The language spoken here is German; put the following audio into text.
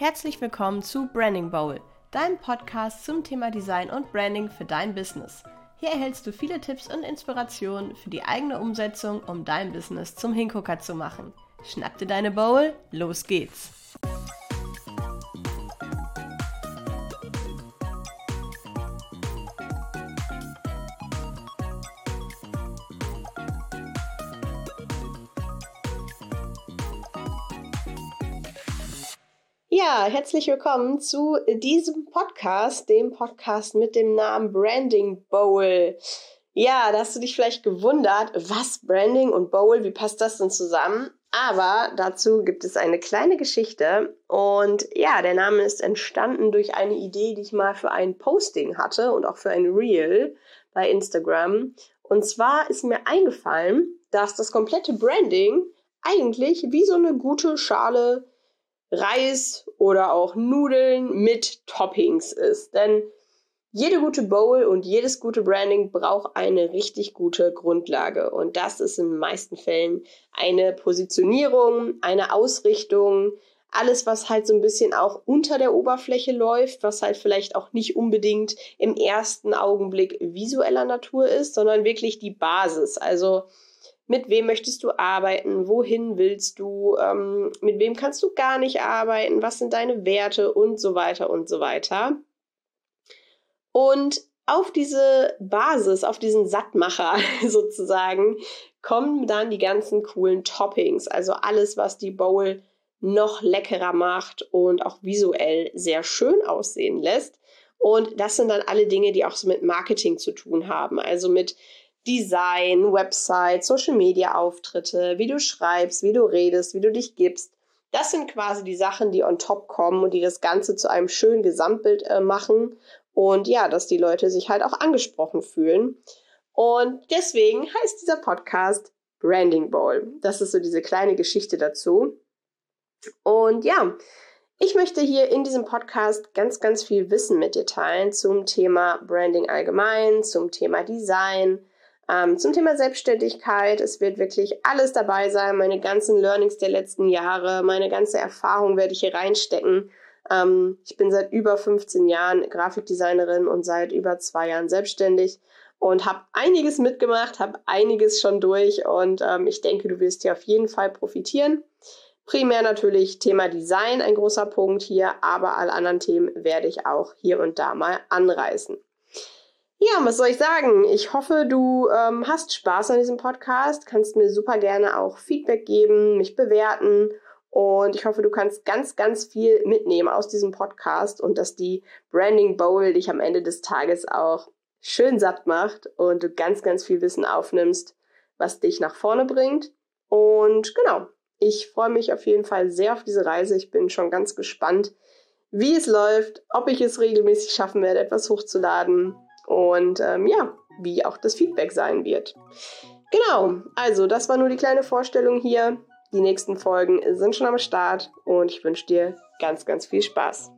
Herzlich willkommen zu Branding Bowl, deinem Podcast zum Thema Design und Branding für dein Business. Hier erhältst du viele Tipps und Inspirationen für die eigene Umsetzung, um dein Business zum Hingucker zu machen. Schnapp dir deine Bowl, los geht's! Ja, herzlich willkommen zu diesem Podcast, dem Podcast mit dem Namen Branding Bowl. Ja, da hast du dich vielleicht gewundert, was Branding und Bowl, wie passt das denn zusammen? Aber dazu gibt es eine kleine Geschichte und ja, der Name ist entstanden durch eine Idee, die ich mal für ein Posting hatte und auch für ein Reel bei Instagram. Und zwar ist mir eingefallen, dass das komplette Branding eigentlich wie so eine gute Schale Reis oder auch Nudeln mit Toppings ist. Denn jede gute Bowl und jedes gute Branding braucht eine richtig gute Grundlage. Und das ist in den meisten Fällen eine Positionierung, eine Ausrichtung, alles, was halt so ein bisschen auch unter der Oberfläche läuft, was halt vielleicht auch nicht unbedingt im ersten Augenblick visueller Natur ist, sondern wirklich die Basis. Also mit wem möchtest du arbeiten, wohin willst du, ähm, mit wem kannst du gar nicht arbeiten, was sind deine Werte? Und so weiter und so weiter. Und auf diese Basis, auf diesen Sattmacher sozusagen, kommen dann die ganzen coolen Toppings, also alles, was die Bowl noch leckerer macht und auch visuell sehr schön aussehen lässt. Und das sind dann alle Dinge, die auch so mit Marketing zu tun haben, also mit Design, Website, Social Media Auftritte, wie du schreibst, wie du redest, wie du dich gibst. Das sind quasi die Sachen, die on top kommen und die das Ganze zu einem schönen Gesamtbild äh, machen. Und ja, dass die Leute sich halt auch angesprochen fühlen. Und deswegen heißt dieser Podcast Branding Ball. Das ist so diese kleine Geschichte dazu. Und ja, ich möchte hier in diesem Podcast ganz, ganz viel Wissen mit dir teilen zum Thema Branding allgemein, zum Thema Design, ähm, zum Thema Selbstständigkeit. Es wird wirklich alles dabei sein. Meine ganzen Learnings der letzten Jahre, meine ganze Erfahrung werde ich hier reinstecken. Ähm, ich bin seit über 15 Jahren Grafikdesignerin und seit über zwei Jahren selbstständig und habe einiges mitgemacht, habe einiges schon durch und ähm, ich denke, du wirst hier auf jeden Fall profitieren. Primär natürlich Thema Design ein großer Punkt hier, aber alle anderen Themen werde ich auch hier und da mal anreißen. Ja, was soll ich sagen? Ich hoffe, du ähm, hast Spaß an diesem Podcast, kannst mir super gerne auch Feedback geben, mich bewerten und ich hoffe, du kannst ganz, ganz viel mitnehmen aus diesem Podcast und dass die Branding Bowl dich am Ende des Tages auch schön satt macht und du ganz, ganz viel Wissen aufnimmst, was dich nach vorne bringt. Und genau, ich freue mich auf jeden Fall sehr auf diese Reise. Ich bin schon ganz gespannt, wie es läuft, ob ich es regelmäßig schaffen werde, etwas hochzuladen und ähm, ja, wie auch das Feedback sein wird. Genau, also das war nur die kleine Vorstellung hier. Die nächsten Folgen sind schon am Start und ich wünsche dir ganz, ganz viel Spaß.